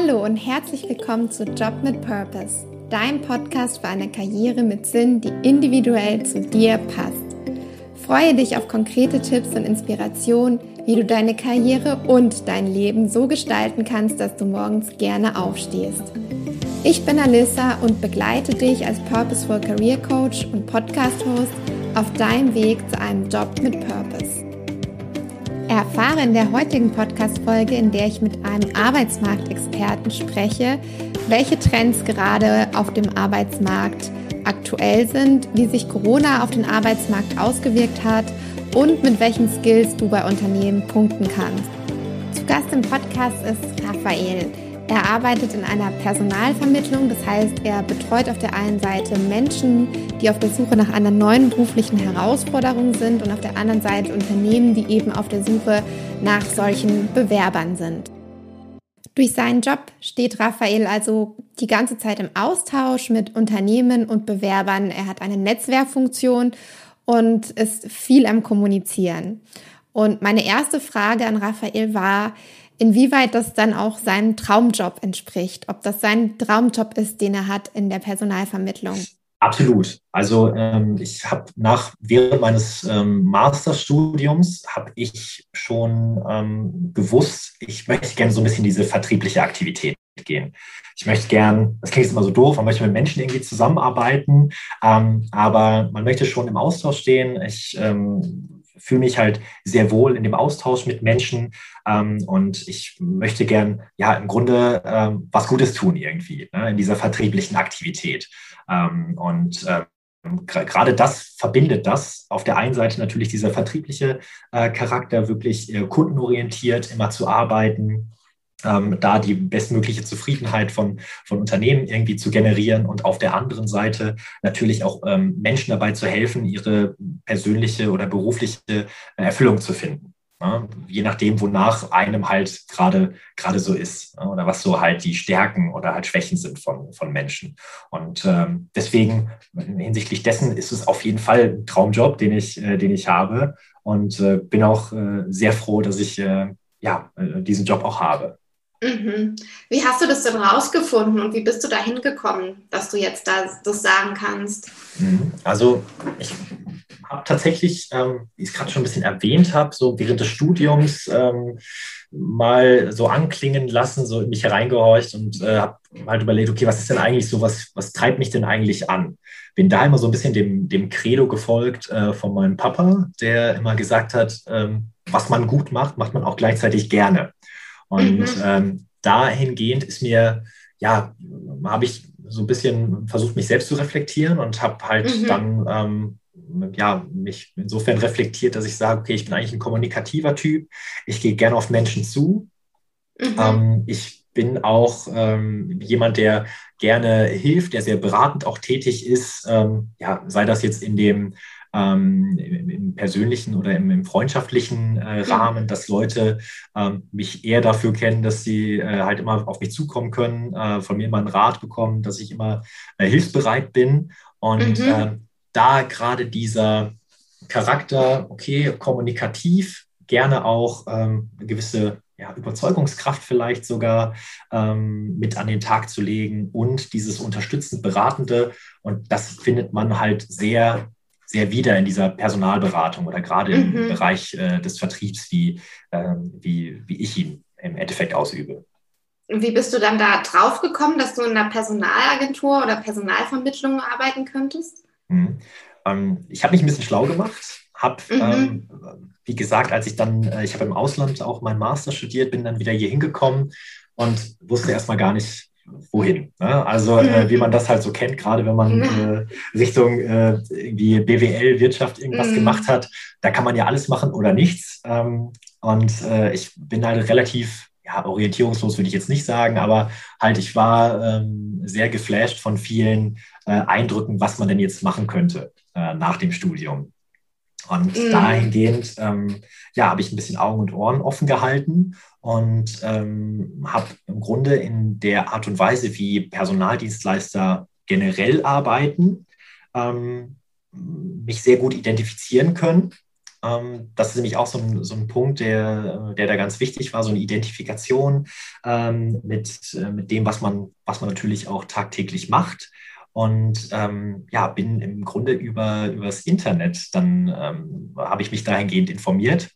Hallo und herzlich willkommen zu Job mit Purpose, dein Podcast für eine Karriere mit Sinn, die individuell zu dir passt. Freue dich auf konkrete Tipps und Inspirationen, wie du deine Karriere und dein Leben so gestalten kannst, dass du morgens gerne aufstehst. Ich bin Alissa und begleite dich als Purposeful Career Coach und Podcast Host auf deinem Weg zu einem Job mit Purpose. Erfahre in der heutigen Podcast-Folge, in der ich mit einem Arbeitsmarktexperten spreche, welche Trends gerade auf dem Arbeitsmarkt aktuell sind, wie sich Corona auf den Arbeitsmarkt ausgewirkt hat und mit welchen Skills du bei Unternehmen punkten kannst. Zu Gast im Podcast ist Raphael. Er arbeitet in einer Personalvermittlung, das heißt, er betreut auf der einen Seite Menschen, die auf der Suche nach einer neuen beruflichen Herausforderung sind und auf der anderen Seite Unternehmen, die eben auf der Suche nach solchen Bewerbern sind. Durch seinen Job steht Raphael also die ganze Zeit im Austausch mit Unternehmen und Bewerbern. Er hat eine Netzwerkfunktion und ist viel am Kommunizieren. Und meine erste Frage an Raphael war, inwieweit das dann auch seinem Traumjob entspricht, ob das sein Traumjob ist, den er hat in der Personalvermittlung. Absolut. Also ähm, ich habe nach während meines ähm, Masterstudiums habe ich schon ähm, gewusst, ich möchte gerne so ein bisschen diese vertriebliche Aktivität gehen. Ich möchte gern, das klingt jetzt immer so doof, man möchte mit Menschen irgendwie zusammenarbeiten, ähm, aber man möchte schon im Austausch stehen. Ich ähm, fühle mich halt sehr wohl in dem Austausch mit Menschen ähm, und ich möchte gern, ja, im Grunde ähm, was Gutes tun irgendwie ne, in dieser vertrieblichen Aktivität. Ähm, und äh, gerade das verbindet das. Auf der einen Seite natürlich dieser vertriebliche äh, Charakter, wirklich äh, kundenorientiert immer zu arbeiten, ähm, da die bestmögliche Zufriedenheit von, von Unternehmen irgendwie zu generieren und auf der anderen Seite natürlich auch ähm, Menschen dabei zu helfen, ihre persönliche oder berufliche äh, Erfüllung zu finden. Ja, je nachdem, wonach einem halt gerade gerade so ist ja, oder was so halt die Stärken oder halt Schwächen sind von, von Menschen. Und ähm, deswegen hinsichtlich dessen ist es auf jeden Fall ein Traumjob, den ich, äh, den ich habe und äh, bin auch äh, sehr froh, dass ich äh, ja, äh, diesen Job auch habe. Mhm. Wie hast du das denn rausgefunden und wie bist du da hingekommen, dass du jetzt da das sagen kannst? Mhm. Also ich habe tatsächlich, ähm, wie ich es gerade schon ein bisschen erwähnt habe, so während des Studiums ähm, mal so anklingen lassen, so in mich hereingehorcht und äh, habe halt überlegt, okay, was ist denn eigentlich so, was, was treibt mich denn eigentlich an? Bin da immer so ein bisschen dem, dem Credo gefolgt äh, von meinem Papa, der immer gesagt hat, ähm, was man gut macht, macht man auch gleichzeitig gerne. Und mhm. ähm, dahingehend ist mir, ja, habe ich so ein bisschen versucht, mich selbst zu reflektieren und habe halt mhm. dann ähm, ja, mich insofern reflektiert, dass ich sage, okay, ich bin eigentlich ein kommunikativer Typ, ich gehe gerne auf Menschen zu. Mhm. Ähm, ich bin auch ähm, jemand, der gerne hilft, der sehr beratend auch tätig ist, ähm, ja, sei das jetzt in dem ähm, im, im, persönlichen oder im, im freundschaftlichen äh, mhm. Rahmen, dass Leute ähm, mich eher dafür kennen, dass sie äh, halt immer auf mich zukommen können, äh, von mir immer einen Rat bekommen, dass ich immer äh, hilfsbereit bin. Und mhm. Ähm, da gerade dieser Charakter, okay, kommunikativ, gerne auch ähm, eine gewisse ja, Überzeugungskraft vielleicht sogar ähm, mit an den Tag zu legen und dieses unterstützend Beratende. Und das findet man halt sehr sehr wieder in dieser Personalberatung oder gerade mhm. im Bereich äh, des Vertriebs, wie, äh, wie, wie ich ihn im Endeffekt ausübe. Wie bist du dann da drauf gekommen, dass du in einer Personalagentur oder Personalvermittlung arbeiten könntest? Mhm. Ähm, ich habe mich ein bisschen schlau gemacht, habe, mhm. ähm, wie gesagt, als ich dann, äh, ich habe im Ausland auch meinen Master studiert, bin dann wieder hier hingekommen und wusste erstmal gar nicht, wohin. Ne? Also äh, wie man das halt so kennt, gerade wenn man äh, Richtung äh, irgendwie BWL, Wirtschaft irgendwas mhm. gemacht hat, da kann man ja alles machen oder nichts. Ähm, und äh, ich bin halt relativ ja, orientierungslos, würde ich jetzt nicht sagen, aber halt ich war ähm, sehr geflasht von vielen äh, Eindrücken, was man denn jetzt machen könnte äh, nach dem Studium. Und mhm. dahingehend, ähm, ja, habe ich ein bisschen Augen und Ohren offen gehalten und ähm, habe im Grunde in der Art und Weise, wie Personaldienstleister generell arbeiten, ähm, mich sehr gut identifizieren können Ähm, das ist nämlich auch so ein, so ein Punkt, der, der da ganz wichtig war, so eine Identifikation ähm, mit, äh, mit dem, was man, was man natürlich auch tagtäglich macht. Und ähm, ja, bin im Grunde über, über das Internet, dann ähm, habe ich mich dahingehend informiert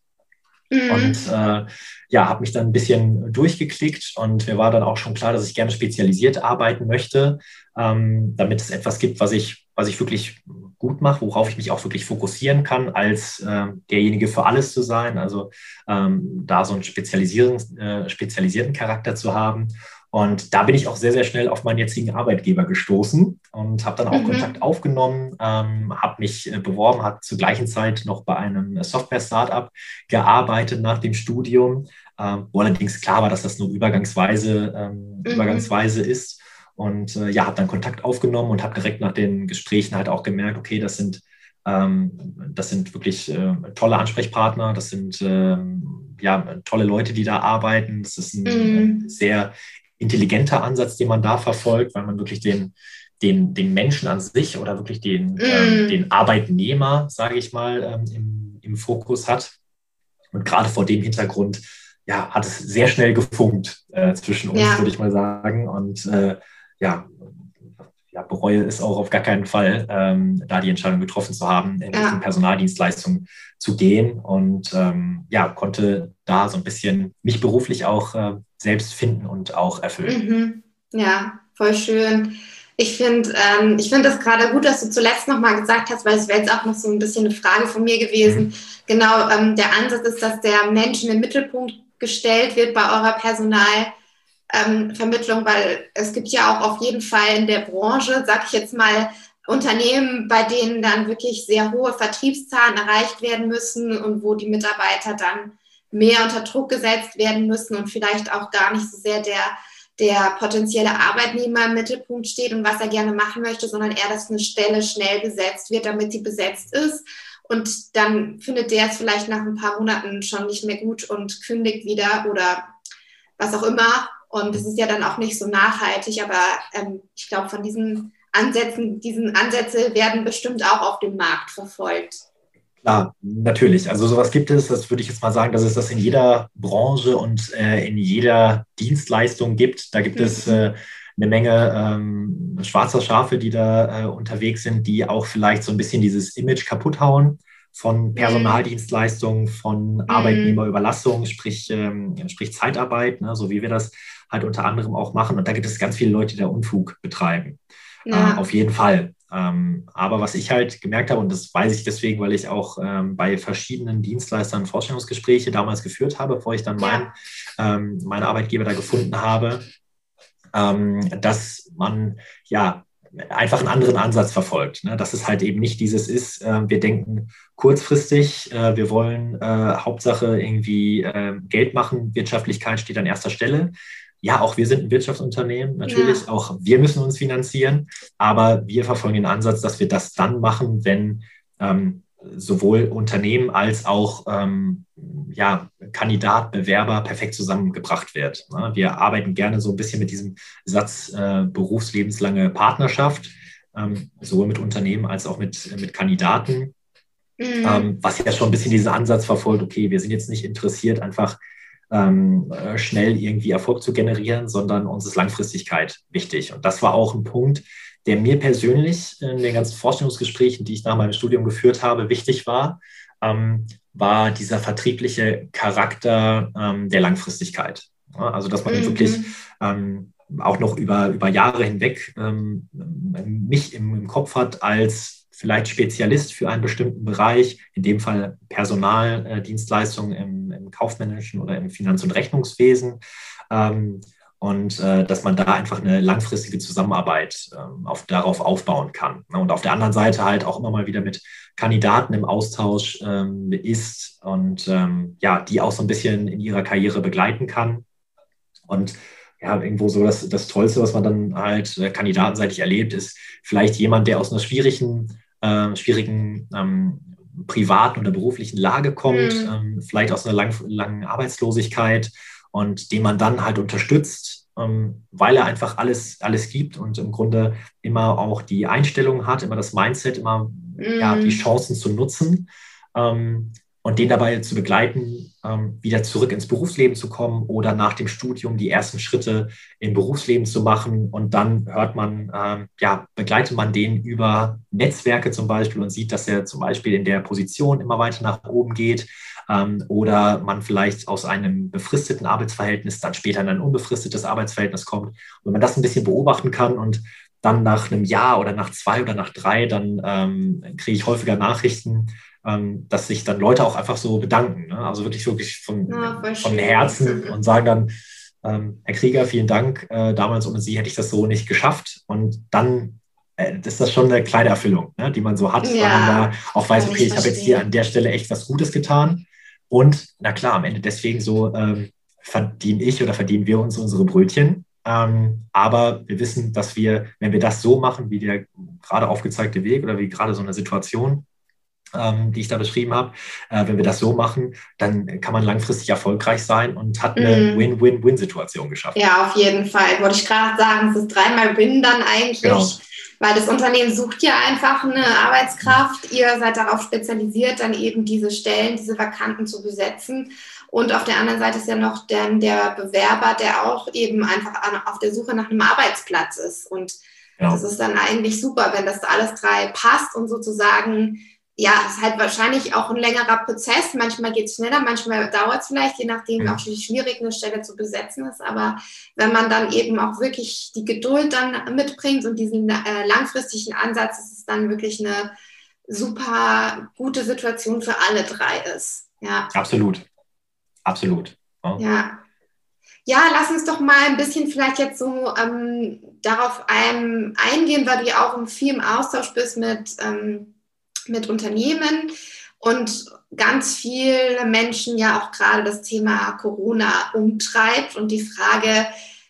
Mhm. Und äh, ja, habe mich dann ein bisschen durchgeklickt und mir war dann auch schon klar, dass ich gerne spezialisiert arbeiten möchte, ähm, damit es etwas gibt, was ich, was ich wirklich gut mache, worauf ich mich auch wirklich fokussieren kann, als äh, derjenige für alles zu sein. Also ähm, da so einen spezialisierten, äh, spezialisierten Charakter zu haben. Und da bin ich auch sehr, sehr schnell auf meinen jetzigen Arbeitgeber gestoßen und habe dann auch mhm. Kontakt aufgenommen, ähm, habe mich äh, beworben, habe zur gleichen Zeit noch bei einem Software-Startup gearbeitet nach dem Studium, ähm, wo allerdings klar war, dass das nur übergangsweise, ähm, mhm. übergangsweise ist. Und äh, ja, habe dann Kontakt aufgenommen und habe direkt nach den Gesprächen halt auch gemerkt, okay, das sind, ähm, das sind wirklich äh, tolle Ansprechpartner, das sind ähm, ja, tolle Leute, die da arbeiten. Das ist ein mhm. sehr intelligenter Ansatz, den man da verfolgt, weil man wirklich den, den, den Menschen an sich oder wirklich den, mm. ähm, den Arbeitnehmer, sage ich mal, ähm, im, im Fokus hat. Und gerade vor dem Hintergrund ja, hat es sehr schnell gefunkt äh, zwischen uns, ja. würde ich mal sagen. Und äh, ja, ja, bereue es auch auf gar keinen Fall, ähm, da die Entscheidung getroffen zu haben, in ja. Personaldienstleistungen zu gehen und ähm, ja, konnte da so ein bisschen mich beruflich auch äh, selbst finden und auch erfüllen. Mhm. Ja, voll schön. Ich finde ähm, ich find das gerade gut, dass du zuletzt nochmal gesagt hast, weil es wäre jetzt auch noch so ein bisschen eine Frage von mir gewesen. Mhm. Genau, ähm, der Ansatz ist, dass der Mensch in den Mittelpunkt gestellt wird bei eurer Personal ähm, Vermittlung, weil es gibt ja auch auf jeden Fall in der Branche, sag ich jetzt mal, Unternehmen, bei denen dann wirklich sehr hohe Vertriebszahlen erreicht werden müssen und wo die Mitarbeiter dann mehr unter Druck gesetzt werden müssen und vielleicht auch gar nicht so sehr der, der potenzielle Arbeitnehmer im Mittelpunkt steht und was er gerne machen möchte, sondern eher, dass eine Stelle schnell besetzt wird, damit sie besetzt ist. Und dann findet der es vielleicht nach ein paar Monaten schon nicht mehr gut und kündigt wieder oder was auch immer. Und es ist ja dann auch nicht so nachhaltig, aber ähm, ich glaube, von diesen Ansätzen, diesen Ansätze werden bestimmt auch auf dem Markt verfolgt. Klar, natürlich. Also sowas gibt es, das würde ich jetzt mal sagen, dass es das in jeder Branche und äh, in jeder Dienstleistung gibt. Da gibt mhm. es äh, eine Menge ähm, schwarzer Schafe, die da äh, unterwegs sind, die auch vielleicht so ein bisschen dieses Image kaputt hauen von mhm. Personaldienstleistungen, von mhm. Arbeitnehmerüberlassung, sprich, ähm, sprich Zeitarbeit, ne, so wie wir das halt unter anderem auch machen. Und da gibt es ganz viele Leute, die da Unfug betreiben. Ja. Äh, auf jeden Fall. Ähm, aber was ich halt gemerkt habe, und das weiß ich deswegen, weil ich auch ähm, bei verschiedenen Dienstleistern Vorstellungsgespräche damals geführt habe, bevor ich dann mein, ähm, meine Arbeitgeber da gefunden habe, ähm, dass man ja einfach einen anderen Ansatz verfolgt. Ne? Dass es halt eben nicht dieses ist, äh, wir denken kurzfristig, äh, wir wollen äh, Hauptsache irgendwie äh, Geld machen, Wirtschaftlichkeit steht an erster Stelle, ja, auch wir sind ein Wirtschaftsunternehmen, natürlich, ja. auch wir müssen uns finanzieren, aber wir verfolgen den Ansatz, dass wir das dann machen, wenn ähm, sowohl Unternehmen als auch ähm, ja, Kandidat, Bewerber perfekt zusammengebracht wird. Ne? Wir arbeiten gerne so ein bisschen mit diesem Satz äh, berufslebenslange Partnerschaft, ähm, sowohl mit Unternehmen als auch mit, mit Kandidaten. Mhm. Ähm, was ja schon ein bisschen diesen Ansatz verfolgt, okay, wir sind jetzt nicht interessiert, einfach ähm, äh, schnell irgendwie Erfolg zu generieren, sondern uns ist Langfristigkeit wichtig. Und das war auch ein Punkt, der mir persönlich in den ganzen Vorstellungsgesprächen, die ich nach meinem Studium geführt habe, wichtig war, ähm, war dieser vertriebliche Charakter ähm, der Langfristigkeit. Also, dass man mhm. wirklich ähm, auch noch über, über Jahre hinweg ähm, mich im, im Kopf hat als vielleicht Spezialist für einen bestimmten Bereich, in dem Fall Personaldienstleistungen im, im kaufmännischen oder im Finanz- und Rechnungswesen. Ähm, und äh, dass man da einfach eine langfristige Zusammenarbeit ähm, auf, darauf aufbauen kann. Und auf der anderen Seite halt auch immer mal wieder mit Kandidaten im Austausch ähm, ist und ähm, ja, die auch so ein bisschen in ihrer Karriere begleiten kann. Und ja, irgendwo so das, das Tollste, was man dann halt äh, kandidatenseitig erlebt, ist vielleicht jemand, der aus einer schwierigen äh, schwierigen ähm, privaten oder beruflichen Lage kommt, mhm. ähm, vielleicht aus einer lang, langen Arbeitslosigkeit und den man dann halt unterstützt, ähm, weil er einfach alles, alles gibt und im Grunde immer auch die Einstellung hat, immer das Mindset, immer mhm. ja, die Chancen zu nutzen. Ähm, und den dabei zu begleiten, ähm, wieder zurück ins Berufsleben zu kommen oder nach dem Studium die ersten Schritte im Berufsleben zu machen. Und dann hört man, ähm, ja, begleitet man den über Netzwerke zum Beispiel und sieht, dass er zum Beispiel in der Position immer weiter nach oben geht. Ähm, oder man vielleicht aus einem befristeten Arbeitsverhältnis dann später in ein unbefristetes Arbeitsverhältnis kommt. Und wenn man das ein bisschen beobachten kann und dann nach einem Jahr oder nach zwei oder nach drei, dann ähm, kriege ich häufiger Nachrichten, ähm, dass sich dann Leute auch einfach so bedanken. Ne? Also wirklich, wirklich von, ja, von Herzen und sagen dann, ähm, Herr Krieger, vielen Dank. Äh, damals ohne Sie hätte ich das so nicht geschafft. Und dann äh, ist das schon eine kleine Erfüllung, ne? die man so hat, ja, weil man da auch weiß, okay, ich habe jetzt hier an der Stelle echt was Gutes getan. Und na klar, am Ende deswegen so ähm, verdiene ich oder verdienen wir uns unsere Brötchen. Ähm, aber wir wissen, dass wir, wenn wir das so machen, wie der gerade aufgezeigte Weg oder wie gerade so eine Situation, ähm, die ich da beschrieben habe, äh, wenn wir das so machen, dann kann man langfristig erfolgreich sein und hat eine mm. Win-Win-Win-Situation geschaffen. Ja, auf jeden Fall. Wollte ich gerade sagen, es ist dreimal Win dann eigentlich. Genau. Weil das Unternehmen sucht ja einfach eine Arbeitskraft. Ihr seid darauf spezialisiert, dann eben diese Stellen, diese Vakanten zu besetzen. Und auf der anderen Seite ist ja noch der, der Bewerber, der auch eben einfach auf der Suche nach einem Arbeitsplatz ist. Und ja. das ist dann eigentlich super, wenn das alles drei passt und sozusagen, ja, es ist halt wahrscheinlich auch ein längerer Prozess. Manchmal geht es schneller, manchmal dauert es vielleicht, je nachdem ja. auch wie schwierig eine Stelle zu besetzen ist. Aber wenn man dann eben auch wirklich die Geduld dann mitbringt und diesen äh, langfristigen Ansatz, ist es dann wirklich eine super gute Situation für alle drei ist. Ja. Absolut. Absolut. Ja. ja. ja. lass uns doch mal ein bisschen vielleicht jetzt so ähm, darauf ein, eingehen, weil du ja auch viel im Austausch bist mit, ähm, mit Unternehmen und ganz viele Menschen ja auch gerade das Thema Corona umtreibt und die Frage,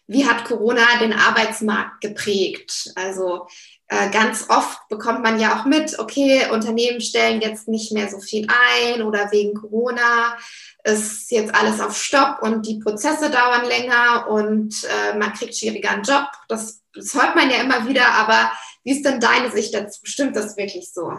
wie hat Corona den Arbeitsmarkt geprägt? Also äh, ganz oft bekommt man ja auch mit, okay, Unternehmen stellen jetzt nicht mehr so viel ein oder wegen Corona ist jetzt alles auf Stopp und die Prozesse dauern länger und äh, man kriegt schwieriger einen Job. Das, das hört man ja immer wieder, aber wie ist denn deine Sicht dazu? Stimmt das wirklich so?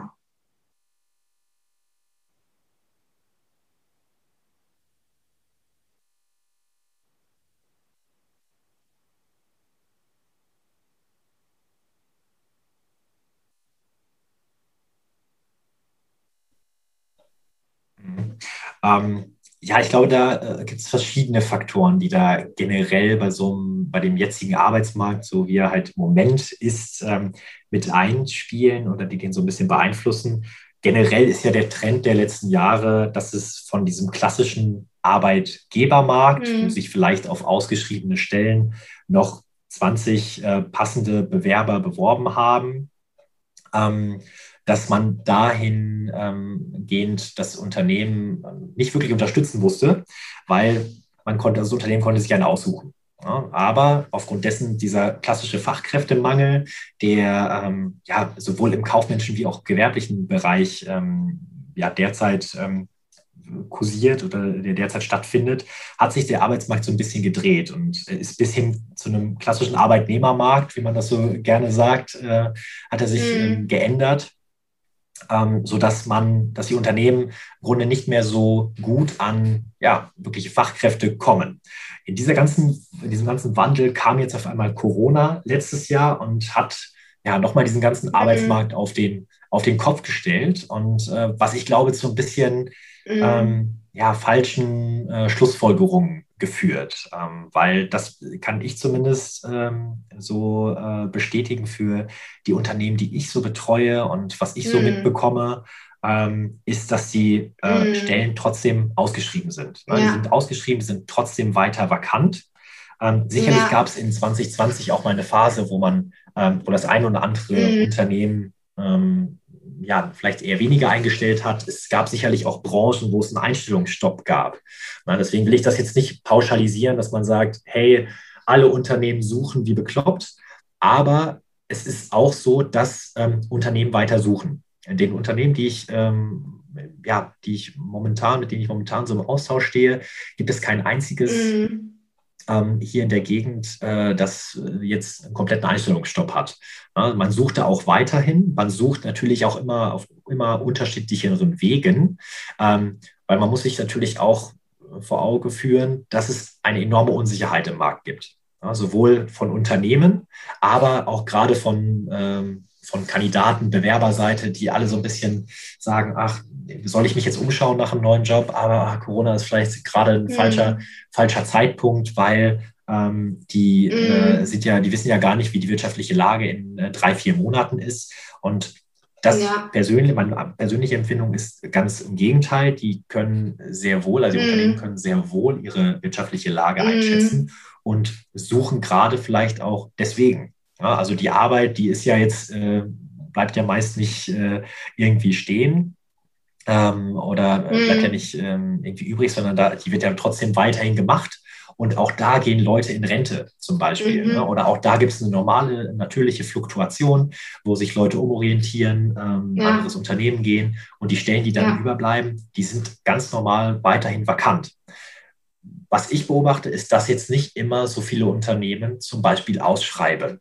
Ähm, ja, ich glaube, da äh, gibt es verschiedene Faktoren, die da generell bei so einem, bei dem jetzigen Arbeitsmarkt, so wie er halt im Moment ist, ähm, mit einspielen oder die den so ein bisschen beeinflussen. Generell ist ja der Trend der letzten Jahre, dass es von diesem klassischen Arbeitgebermarkt, mhm. wo sich vielleicht auf ausgeschriebene Stellen noch 20 äh, passende Bewerber beworben haben, ähm, dass man dahingehend ähm, das Unternehmen ähm, nicht wirklich unterstützen musste, weil man konnte, das Unternehmen konnte sich gerne aussuchen. Ja, aber aufgrund dessen dieser klassische Fachkräftemangel, der ähm, ja sowohl im kaufmännischen wie auch gewerblichen Bereich ähm, ja derzeit ähm, kursiert oder der derzeit stattfindet, hat sich der Arbeitsmarkt so ein bisschen gedreht und ist bis hin zu einem klassischen Arbeitnehmermarkt, wie man das so gerne sagt, äh, hat er sich mhm. äh, geändert ähm, sodass man, dass die Unternehmen im Grunde nicht mehr so gut an ja, wirkliche Fachkräfte kommen. In, dieser ganzen, in diesem ganzen Wandel kam jetzt auf einmal Corona letztes Jahr und hat ja nochmal diesen ganzen mhm. Arbeitsmarkt auf den, auf den Kopf gestellt. Und äh, was ich glaube, so ein bisschen mhm. ähm, ja, falschen äh, Schlussfolgerungen geführt, ähm, weil das kann ich zumindest ähm, so äh, bestätigen für die Unternehmen, die ich so betreue und was ich so mm. mitbekomme, ähm, ist, dass die äh, mm. Stellen trotzdem ausgeschrieben sind. Ne? Ja. Die sind ausgeschrieben, sind trotzdem weiter vakant. Ähm, sicherlich ja. gab es in 2020 auch mal eine Phase, wo man, ähm, wo das ein oder andere mm. Unternehmen ähm, ja, vielleicht eher weniger eingestellt hat. Es gab sicherlich auch Branchen, wo es einen Einstellungsstopp gab. Na, deswegen will ich das jetzt nicht pauschalisieren, dass man sagt, hey, alle Unternehmen suchen wie bekloppt, aber es ist auch so, dass ähm, Unternehmen weiter suchen. In den Unternehmen, die ich, ähm, ja, die ich momentan, mit denen ich momentan so im Austausch stehe, gibt es kein einziges mm ähm, hier in der Gegend, äh, das äh, jetzt einen kompletten Einstellungsstopp hat. Ja, man sucht da auch weiterhin. Man sucht natürlich auch immer auf immer unterschiedlicheren Wegen. Ähm, weil man muss sich natürlich auch vor Auge führen, dass es eine enorme Unsicherheit im Markt gibt. Ja, sowohl von Unternehmen, aber auch gerade von, ähm, von Kandidaten, Bewerberseite, die alle so ein bisschen sagen, ach, soll ich mich jetzt umschauen nach einem neuen Job, aber ach, Corona ist vielleicht gerade ein mhm. falscher, falscher Zeitpunkt, weil ähm, die mhm. äh, sind ja, die wissen ja gar nicht, wie die wirtschaftliche Lage in äh, drei, vier Monaten ist. Und das ja. persönlich, meine persönliche Empfindung ist ganz im Gegenteil. Die können sehr wohl, also die mm. Unternehmen können sehr wohl ihre wirtschaftliche Lage einschätzen und suchen gerade vielleicht auch deswegen. Ja, also die Arbeit, die ist ja jetzt, äh, bleibt ja meist nicht äh, irgendwie stehen ähm, oder äh, bleibt ja nicht ähm, irgendwie übrig, sondern da, die wird ja trotzdem weiterhin gemacht. Und auch da gehen Leute in Rente zum Beispiel. Mhm. Ne? Oder auch da gibt es eine normale, natürliche Fluktuation, wo sich Leute umorientieren, ähm, ja. anderes Unternehmen gehen und die Stellen, die dann ja. überbleiben, die sind ganz normal weiterhin vakant. Was ich beobachte, ist, dass jetzt nicht immer so viele Unternehmen zum Beispiel ausschreiben.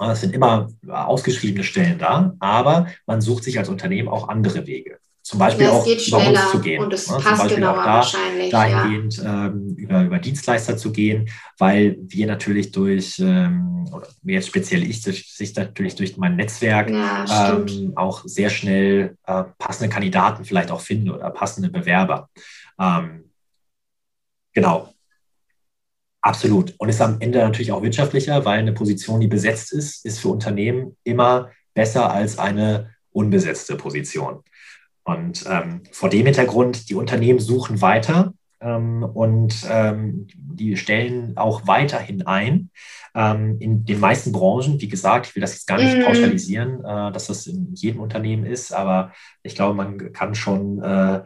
Es sind immer ausgeschriebene Stellen da, aber man sucht sich als Unternehmen auch andere Wege zum Beispiel auch über uns zu gehen. Und es ne? passt auch da, dahingehend ja. ähm, über, über Dienstleister zu gehen, weil wir natürlich durch, ähm, oder jetzt speziell ich, sich natürlich durch mein Netzwerk ja, ähm, auch sehr schnell äh, passende Kandidaten vielleicht auch finden oder passende Bewerber. Ähm, genau. Absolut. Und ist am Ende natürlich auch wirtschaftlicher, weil eine Position, die besetzt ist, ist für Unternehmen immer besser als eine unbesetzte Position. Und ähm, vor dem Hintergrund, die Unternehmen suchen weiter ähm, und ähm, die stellen auch weiterhin ein. Ähm, in den meisten Branchen, wie gesagt, ich will das jetzt gar nicht mm. pauschalisieren, äh, dass das in jedem Unternehmen ist, aber ich glaube, man kann schon äh,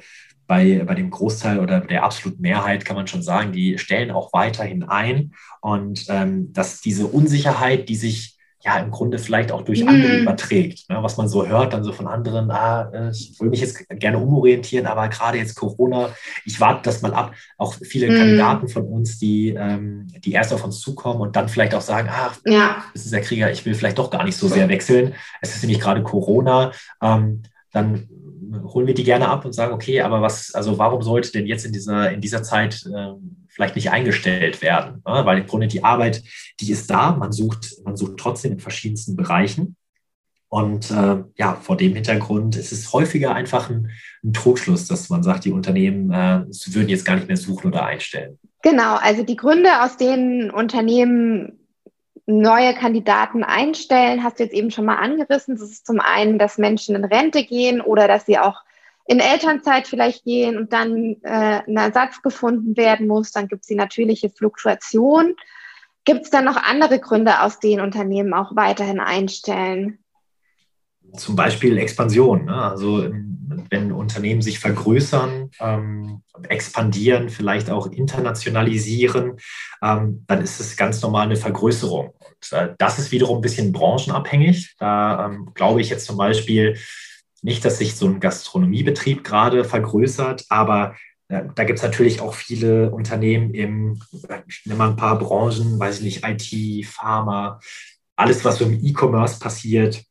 bei, bei dem Großteil oder der absoluten Mehrheit kann man schon sagen, die stellen auch weiterhin ein und ähm, dass diese Unsicherheit, die sich ja im Grunde vielleicht auch durch andere mhm. überträgt. Ne? Was man so hört, dann so von anderen, ah, ich will mich jetzt gerne umorientieren, aber gerade jetzt Corona, ich warte das mal ab. Auch viele mhm. Kandidaten von uns, die, ähm, die erst auf uns zukommen und dann vielleicht auch sagen, ach, ja. das ist der Krieger, ich will vielleicht doch gar nicht so sehr wechseln. Es ist nämlich gerade Corona. Ähm, dann holen wir die gerne ab und sagen, okay, aber was, also warum sollte denn jetzt in dieser, in dieser Zeit ähm, vielleicht nicht eingestellt werden, ne? weil im Grunde die Arbeit, die ist da, man sucht, man sucht trotzdem in verschiedensten Bereichen. Und äh, ja, vor dem Hintergrund ist es häufiger einfach ein, ein Trugschluss, dass man sagt, die Unternehmen äh, würden jetzt gar nicht mehr suchen oder einstellen. Genau, also die Gründe, aus denen Unternehmen neue Kandidaten einstellen, hast du jetzt eben schon mal angerissen. Das ist zum einen, dass Menschen in Rente gehen oder dass sie auch in Elternzeit vielleicht gehen und dann äh, ein Ersatz gefunden werden muss, dann gibt es die natürliche Fluktuation. Gibt es dann noch andere Gründe, aus denen Unternehmen auch weiterhin einstellen? Zum Beispiel Expansion. Ne? Also wenn Unternehmen sich vergrößern, ähm, expandieren, vielleicht auch internationalisieren, ähm, dann ist es ganz normal eine Vergrößerung. Und, äh, das ist wiederum ein bisschen branchenabhängig. Da ähm, glaube ich jetzt zum Beispiel, nicht, dass sich so ein Gastronomiebetrieb gerade vergrößert, aber äh, da gibt es natürlich auch viele Unternehmen im, ich nehme mal ein paar Branchen, weiß ich nicht, IT, Pharma, alles, was so im E-Commerce passiert,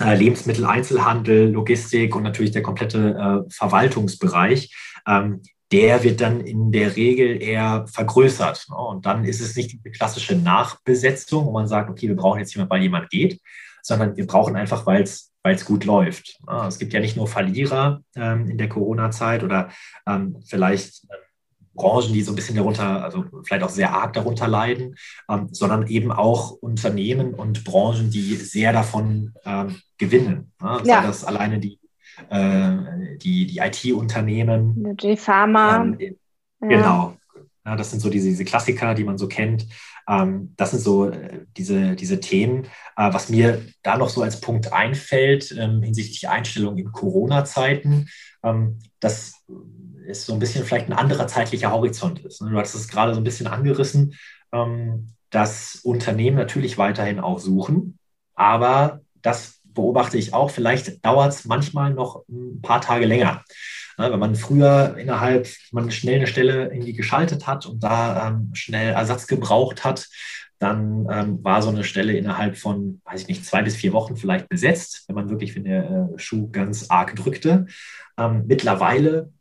äh, Lebensmittel, Einzelhandel, Logistik und natürlich der komplette äh, Verwaltungsbereich. Ähm, der wird dann in der Regel eher vergrößert. Ne? Und dann ist es nicht die klassische Nachbesetzung, wo man sagt, okay, wir brauchen jetzt jemand, weil jemand geht, sondern wir brauchen einfach, weil es weil es gut läuft. Es gibt ja nicht nur Verlierer ähm, in der Corona-Zeit oder ähm, vielleicht Branchen, die so ein bisschen darunter, also vielleicht auch sehr arg darunter leiden, ähm, sondern eben auch Unternehmen und Branchen, die sehr davon gewinnen. Ja. Sei das alleine die, äh, die, die IT-Unternehmen. Die Pharma. Ähm, ja. Genau. Ja, das sind so diese, diese Klassiker, die man so kennt. Ähm, das sind so äh, diese, diese Themen. Äh, was mir da noch so als Punkt einfällt ähm, hinsichtlich Einstellung in Corona-Zeiten, ähm, dass es so ein bisschen vielleicht ein anderer zeitlicher Horizont ist. Ne? Du hast es gerade so ein bisschen angerissen, ähm, dass Unternehmen natürlich weiterhin auch suchen, aber das beobachte ich auch, vielleicht dauert es manchmal noch ein paar Tage länger. Ne, wenn man früher innerhalb, man schnell eine Stelle irgendwie geschaltet hat und da ähm, schnell Ersatz gebraucht hat, dann ähm, war so eine Stelle innerhalb von, weiß ich nicht, zwei bis vier Wochen vielleicht besetzt, wenn man wirklich, wenn der äh, Schuh ganz arg drückte. Ähm, mittlerweile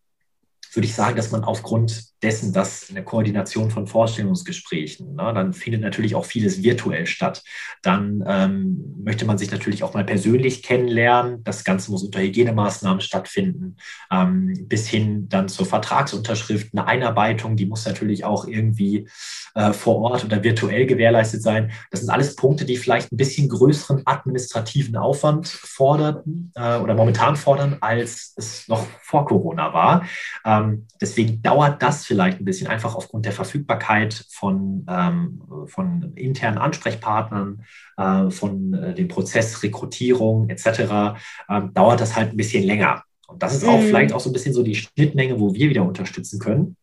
würde ich sagen, dass man aufgrund dessen, dass in der Koordination von Vorstellungsgesprächen, ne, dann findet natürlich auch vieles virtuell statt. Dann ähm, möchte man sich natürlich auch mal persönlich kennenlernen. Das Ganze muss unter Hygienemaßnahmen stattfinden, ähm, bis hin dann zur Vertragsunterschrift, eine Einarbeitung, die muss natürlich auch irgendwie äh, vor Ort oder virtuell gewährleistet sein. Das sind alles Punkte, die vielleicht ein bisschen größeren administrativen Aufwand forderten äh, oder momentan fordern, als es noch vor Corona war. Ähm, deswegen dauert das vielleicht ein bisschen einfach aufgrund der Verfügbarkeit von, ähm, von internen Ansprechpartnern, äh, von äh, dem Prozess Rekrutierung etc. Ähm, dauert das halt ein bisschen länger. Und das ist auch mhm. vielleicht auch so ein bisschen so die Schnittmenge, wo wir wieder unterstützen können,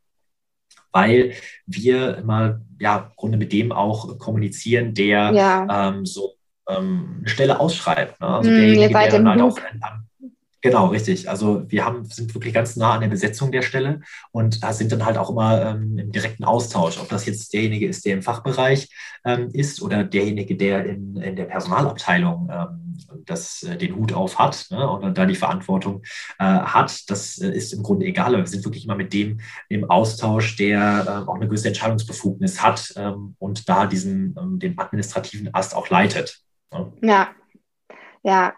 weil wir immer ja im Grunde mit dem auch kommunizieren, der ja. ähm, so ähm, eine Stelle ausschreibt. Ne? Also mhm, derjenige, der dann halt auch Genau, richtig. Also wir haben, sind wirklich ganz nah an der Besetzung der Stelle und da sind dann halt auch immer ähm, im direkten Austausch, ob das jetzt derjenige ist, der im Fachbereich ähm, ist oder derjenige, der in, in der Personalabteilung ähm, das, äh, den Hut auf hat ne, und da die Verantwortung äh, hat. Das äh, ist im Grunde egal. Aber wir sind wirklich immer mit dem im Austausch, der äh, auch eine gewisse Entscheidungsbefugnis hat ähm, und da diesen, ähm, den administrativen Ast auch leitet. Ne? Ja, ja,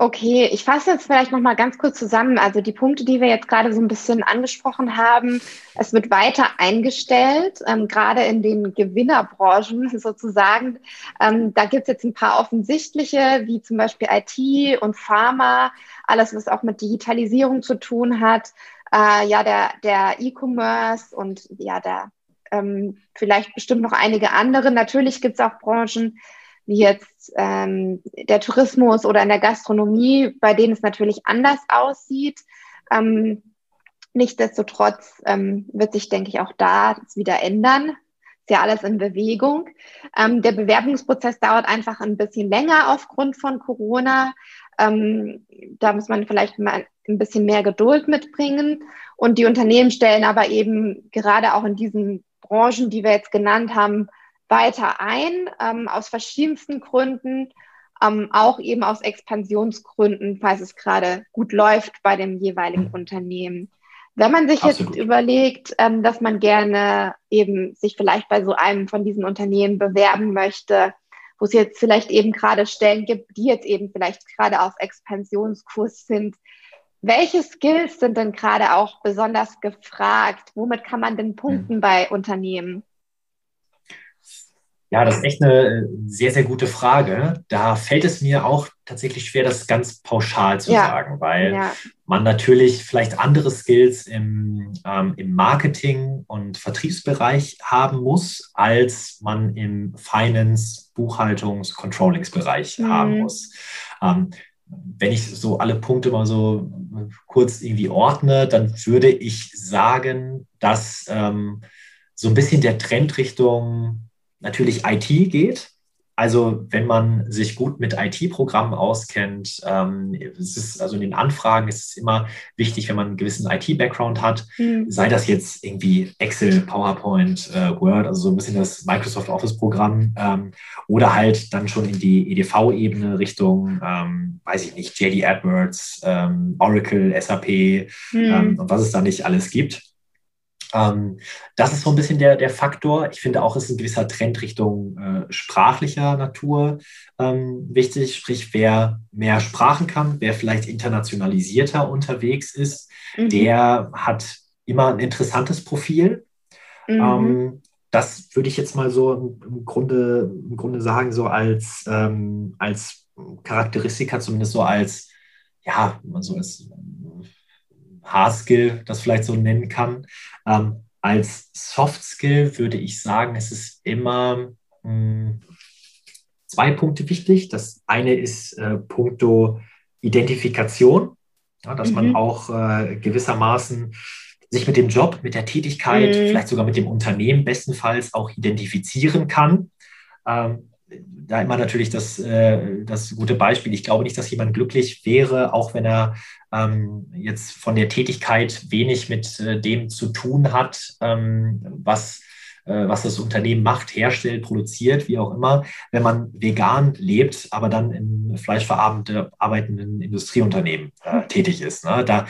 Okay, ich fasse jetzt vielleicht noch mal ganz kurz zusammen. Also die Punkte, die wir jetzt gerade so ein bisschen angesprochen haben, es wird weiter eingestellt, ähm, gerade in den Gewinnerbranchen sozusagen. Ähm, da gibt es jetzt ein paar offensichtliche, wie zum Beispiel IT und Pharma, alles, was auch mit Digitalisierung zu tun hat. Äh, ja, der der E-Commerce und ja, der ähm, vielleicht bestimmt noch einige andere. Natürlich gibt es auch Branchen, wie jetzt ähm, der Tourismus oder in der Gastronomie, bei denen es natürlich anders aussieht. Ähm, nichtsdestotrotz ähm, wird sich, denke ich, auch da wieder ändern. Ist ja alles in Bewegung. Ähm, der Bewerbungsprozess dauert einfach ein bisschen länger aufgrund von Corona. Ähm, da muss man vielleicht mal ein bisschen mehr Geduld mitbringen. Und die Unternehmen stellen aber eben gerade auch in diesen Branchen, die wir jetzt genannt haben, weiter ein, ähm, aus verschiedensten Gründen, ähm, auch eben aus Expansionsgründen, falls es gerade gut läuft bei dem jeweiligen mhm. Unternehmen. Wenn man sich Absolut. jetzt überlegt, ähm, dass man gerne eben sich vielleicht bei so einem von diesen Unternehmen bewerben möchte, wo es jetzt vielleicht eben gerade Stellen gibt, die jetzt eben vielleicht gerade auf Expansionskurs sind, welche Skills sind denn gerade auch besonders gefragt? Womit kann man denn punkten mhm. bei Unternehmen? Ja, das ist echt eine äh, sehr, sehr gute Frage. Da fällt es mir auch tatsächlich schwer, das ganz pauschal zu ja. sagen, weil ja. man natürlich vielleicht andere Skills im, ähm, im Marketing- und Vertriebsbereich haben muss, als man im Finance-, Buchhaltungs-, Controllingsbereich mhm. haben muss. Ähm, wenn ich so alle Punkte mal so kurz irgendwie ordne, dann würde ich sagen, dass ähm, so ein bisschen der Trend Richtung natürlich IT geht. Also wenn man sich gut mit IT-Programmen auskennt, ähm, es ist also in den Anfragen ist es immer wichtig, wenn man einen gewissen IT-Background hat, mhm. sei das jetzt irgendwie Excel, PowerPoint, äh, Word, also so ein bisschen das Microsoft Office-Programm ähm, oder halt dann schon in die EDV-Ebene Richtung, ähm, weiß ich nicht, JD AdWords, ähm, Oracle, SAP mhm. und was es da nicht alles gibt. Ähm, das ist so ein bisschen der, der Faktor. Ich finde auch, es ist ein gewisser Trend Richtung äh, sprachlicher Natur ähm, wichtig. Sprich, wer mehr Sprachen kann, wer vielleicht internationalisierter unterwegs ist, mhm. der hat immer ein interessantes Profil. Mhm. Ähm, das würde ich jetzt mal so im Grunde, im Grunde sagen, so als, ähm, als Charakteristika, zumindest so als, ja, man so als Hardskill das vielleicht so nennen kann. Ähm, als Soft Skill würde ich sagen, es ist immer mh, hm, zwei Punkte wichtig. Das eine ist äh, puncto Identifikation, ja, dass mhm. man auch äh, gewissermaßen sich mit dem Job, mit der Tätigkeit, mhm. vielleicht sogar mit dem Unternehmen bestenfalls auch identifizieren kann. Ähm, da immer natürlich das, äh, das gute Beispiel. Ich glaube nicht, dass jemand glücklich wäre, auch wenn er ähm, jetzt von der Tätigkeit wenig mit äh, dem zu tun hat, ähm, was äh, was das Unternehmen macht, herstellt, produziert, wie auch immer, wenn man vegan lebt, aber dann in fleischverarbeitenden Industrieunternehmen äh, tätig ist. Ne? Da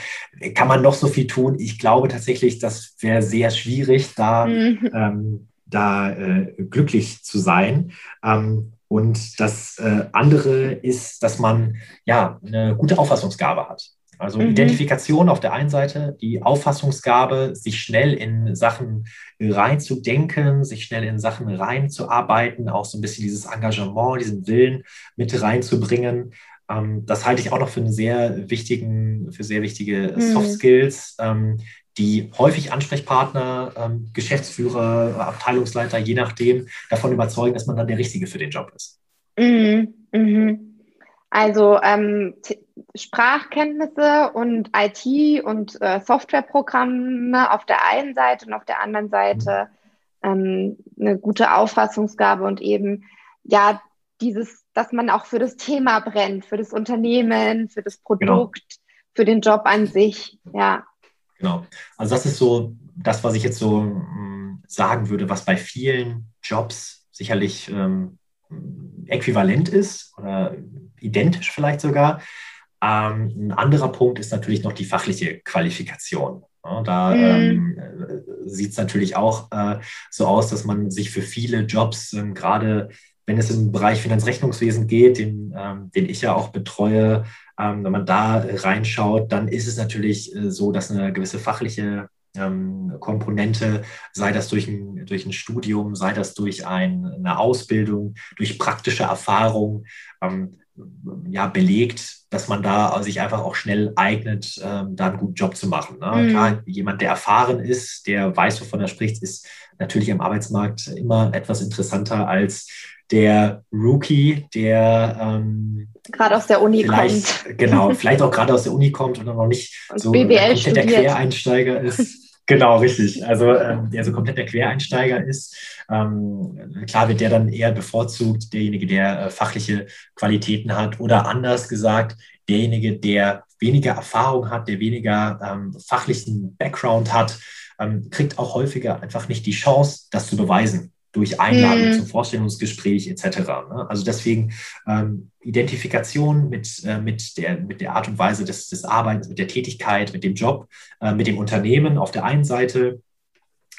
kann man noch so viel tun. Ich glaube tatsächlich, das wäre sehr schwierig, da, mhm. ähm, da äh, glücklich zu sein. Ähm, und das äh, andere ist, dass man ja eine gute Auffassungsgabe hat. Also mhm. Identifikation auf der einen Seite, die Auffassungsgabe, sich schnell in Sachen reinzudenken, sich schnell in Sachen reinzuarbeiten, auch so ein bisschen dieses Engagement, diesen Willen mit reinzubringen. Ähm, das halte ich auch noch für einen sehr wichtigen, für sehr wichtige mhm. Soft Skills, ähm, die häufig Ansprechpartner, ähm, Geschäftsführer, Abteilungsleiter, je nachdem, davon überzeugen, dass man dann der Richtige für den Job ist. Mhm. Mhm. Also ähm, Sprachkenntnisse und IT und äh, Softwareprogramme auf der einen Seite und auf der anderen Seite ähm, eine gute Auffassungsgabe und eben ja dieses, dass man auch für das Thema brennt, für das Unternehmen, für das genau. Produkt, genau. für den Job an sich, ja. Genau. Also das ist so das, was ich jetzt so mh, mm, sagen würde, was bei vielen Jobs sicherlich ähm, äquivalent ist oder identisch vielleicht sogar. Ähm, ein anderer Punkt ist natürlich noch die fachliche Qualifikation. Da mhm. ähm, sieht es natürlich auch äh, so aus, dass man sich für viele Jobs, ähm, gerade wenn es im Bereich Finanzrechnungswesen geht, den, ähm, den ich ja auch betreue, ähm, wenn man da reinschaut, dann ist es natürlich äh, so, dass eine gewisse fachliche ähm, Komponente, sei das durch ein, durch ein Studium, sei das durch ein, eine Ausbildung, durch praktische Erfahrung, ja, belegt, dass man da sich einfach auch schnell eignet, ähm, da einen guten Job zu machen. Ne? Mhm. Klar, jemand, der erfahren ist, der weiß, wovon er spricht, ist natürlich am Arbeitsmarkt immer etwas interessanter als der Rookie, der ähm, gerade aus der Uni kommt. Genau, vielleicht auch gerade aus der Uni kommt und noch nicht und so BWL komplett der Quereinsteiger ist. Genau, richtig. Also ähm, der so komplett der Quereinsteiger ist. Ähm, klar wird der dann eher bevorzugt, derjenige, der äh, fachliche Qualitäten hat oder anders gesagt, derjenige, der weniger Erfahrung hat, der weniger ähm, fachlichen Background hat, ähm, kriegt auch häufiger einfach nicht die Chance, das zu beweisen durch Einladung mhm. zum Vorstellungsgespräch etc. Ne? Also deswegen ähm, Identifikation mit, äh, mit, der, mit der Art und Weise des, des Arbeitens, mit der Tätigkeit, mit dem Job, äh, mit dem Unternehmen auf der einen Seite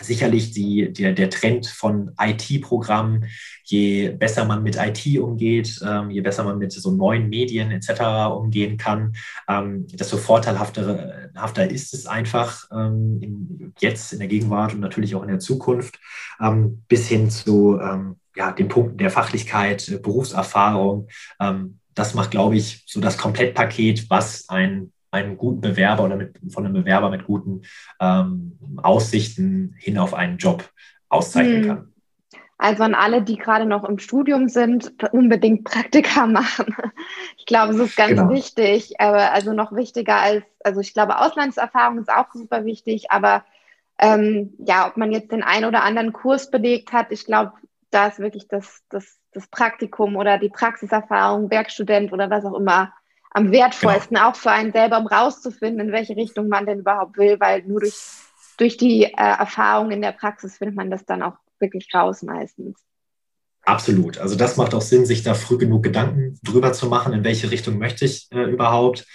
sicherlich die, der, der Trend von IT-Programmen, je besser man mit IT umgeht, ähm, je besser man mit so neuen Medien etc. umgehen kann, ähm, desto vorteilhafter hafter ist es einfach ähm, in, jetzt in der Gegenwart und natürlich auch in der Zukunft, ähm, bis hin zu ähm, ja, den Punkten der Fachlichkeit, äh, Berufserfahrung. Ähm, das macht, glaube ich, so das Komplettpaket, was ein einen guten Bewerber oder mit, von einem Bewerber mit guten ähm, Aussichten hin auf einen Job auszeichnen hm. kann. Also an alle, die gerade noch im Studium sind, unbedingt Praktika machen. Ich glaube, es ist ganz genau. wichtig, aber also noch wichtiger als, also ich glaube, Auslandserfahrung ist auch super wichtig, aber ähm, ja, ob man jetzt den einen oder anderen Kurs belegt hat, ich glaube, da ist wirklich das, das, das Praktikum oder die Praxiserfahrung, Werkstudent oder was auch immer am wertvollsten, genau. auch für einen selber, um rauszufinden, in welche Richtung man denn überhaupt will, weil nur durch, durch die äh, Erfahrung in der Praxis findet man das dann auch wirklich raus meistens. Absolut. Also das macht auch Sinn, sich da früh genug Gedanken drüber zu machen, in welche Richtung möchte ich äh, überhaupt.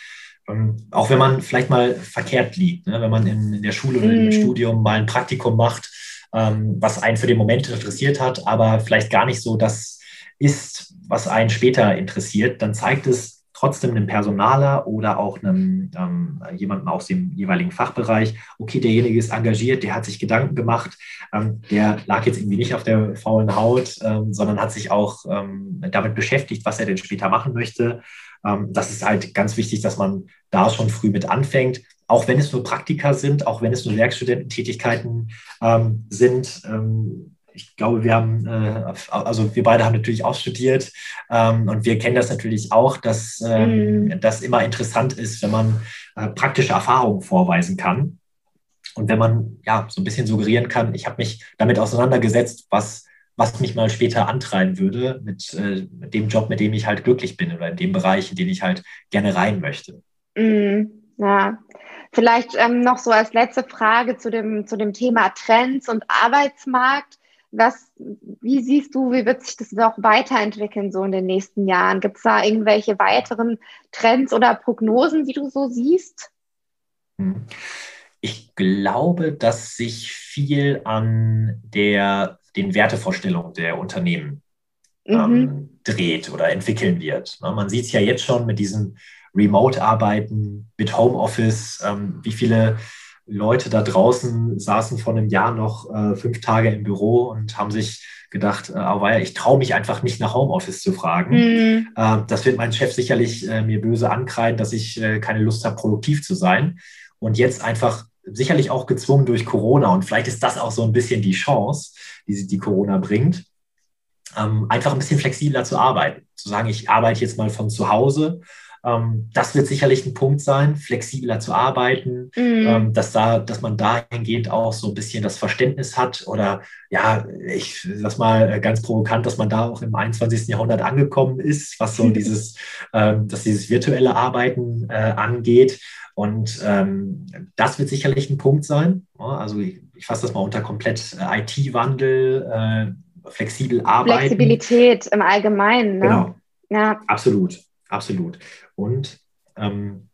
Ähm, auch wenn man vielleicht mal verkehrt liegt, ne? wenn man in, in, der Schule oder mm. im Studium mal ein Praktikum macht, ähm, was einen für den Moment interessiert hat, aber vielleicht gar nicht so das ist, was einen später interessiert, dann zeigt es, trotzdem einem Personaler oder auch einem ähm, jemandem aus dem jeweiligen Fachbereich, okay, derjenige ist engagiert, der hat sich Gedanken gemacht, ähm, der lag jetzt irgendwie nicht auf der faulen Haut, ähm, sondern hat sich auch ähm, damit beschäftigt, was er denn später machen möchte. Ähm, das ist halt ganz wichtig, dass man da schon früh mit anfängt. Auch wenn es nur Praktika sind, auch wenn es nur Werkstudententätigkeiten ähm, sind, ich glaube, wir haben, äh, also wir beide haben natürlich auch studiert ähm, und wir kennen das natürlich auch, dass ähm, mm. das immer interessant ist, wenn man äh, praktische Erfahrungen vorweisen kann. Und wenn man ja so ein bisschen suggerieren kann, ich habe mich damit auseinandergesetzt, was, was mich mal später antreiben würde mit, äh, mit dem Job, mit dem ich halt glücklich bin oder in dem Bereich, in den ich halt gerne rein möchte. Mm, ja, vielleicht ähm, noch so als letzte Frage zu dem, zu dem Thema Trends und Arbeitsmarkt was, wie siehst du, wie wird sich das noch weiterentwickeln so in den nächsten Jahren? Gibt es da irgendwelche weiteren Trends oder Prognosen, die du so siehst? Hm. Ich glaube, dass sich viel an der, den Wertevorstellungen der Unternehmen mhm. ähm, dreht oder entwickeln wird. Ne, man sieht es ja jetzt schon mit diesem Remote-Arbeiten, mit Homeoffice, ähm, wie viele Leute da draußen saßen vor einem Jahr noch äh, fünf Tage im Büro und haben sich gedacht, äh, oh, ich traue mich einfach nicht nach Homeoffice zu fragen. Mhm. Äh, das wird mein Chef sicherlich äh, mir böse ankreiden, dass ich äh, keine Lust habe, produktiv zu sein. Und jetzt einfach sicherlich auch gezwungen durch Corona. Und vielleicht ist das auch so ein bisschen die Chance, die, die Corona bringt, ähm, einfach ein bisschen flexibler zu arbeiten. Zu sagen, ich arbeite jetzt mal von zu Hause ähm, das wird sicherlich ein Punkt sein, flexibler zu arbeiten, mhm. ähm, dass, da, dass man dahingehend auch so ein bisschen das Verständnis hat oder ja, ich sag mal ganz provokant, dass man da auch im 21. Jahrhundert angekommen ist, was so dieses, ähm, dass dieses virtuelle Arbeiten äh, angeht. Und ähm, das wird sicherlich ein Punkt sein. Also ich, ich fasse das mal unter komplett äh, IT-Wandel, äh, flexibel arbeiten. Flexibilität im Allgemeinen. Ne? Genau. Ja. Absolut, absolut. Und ähm,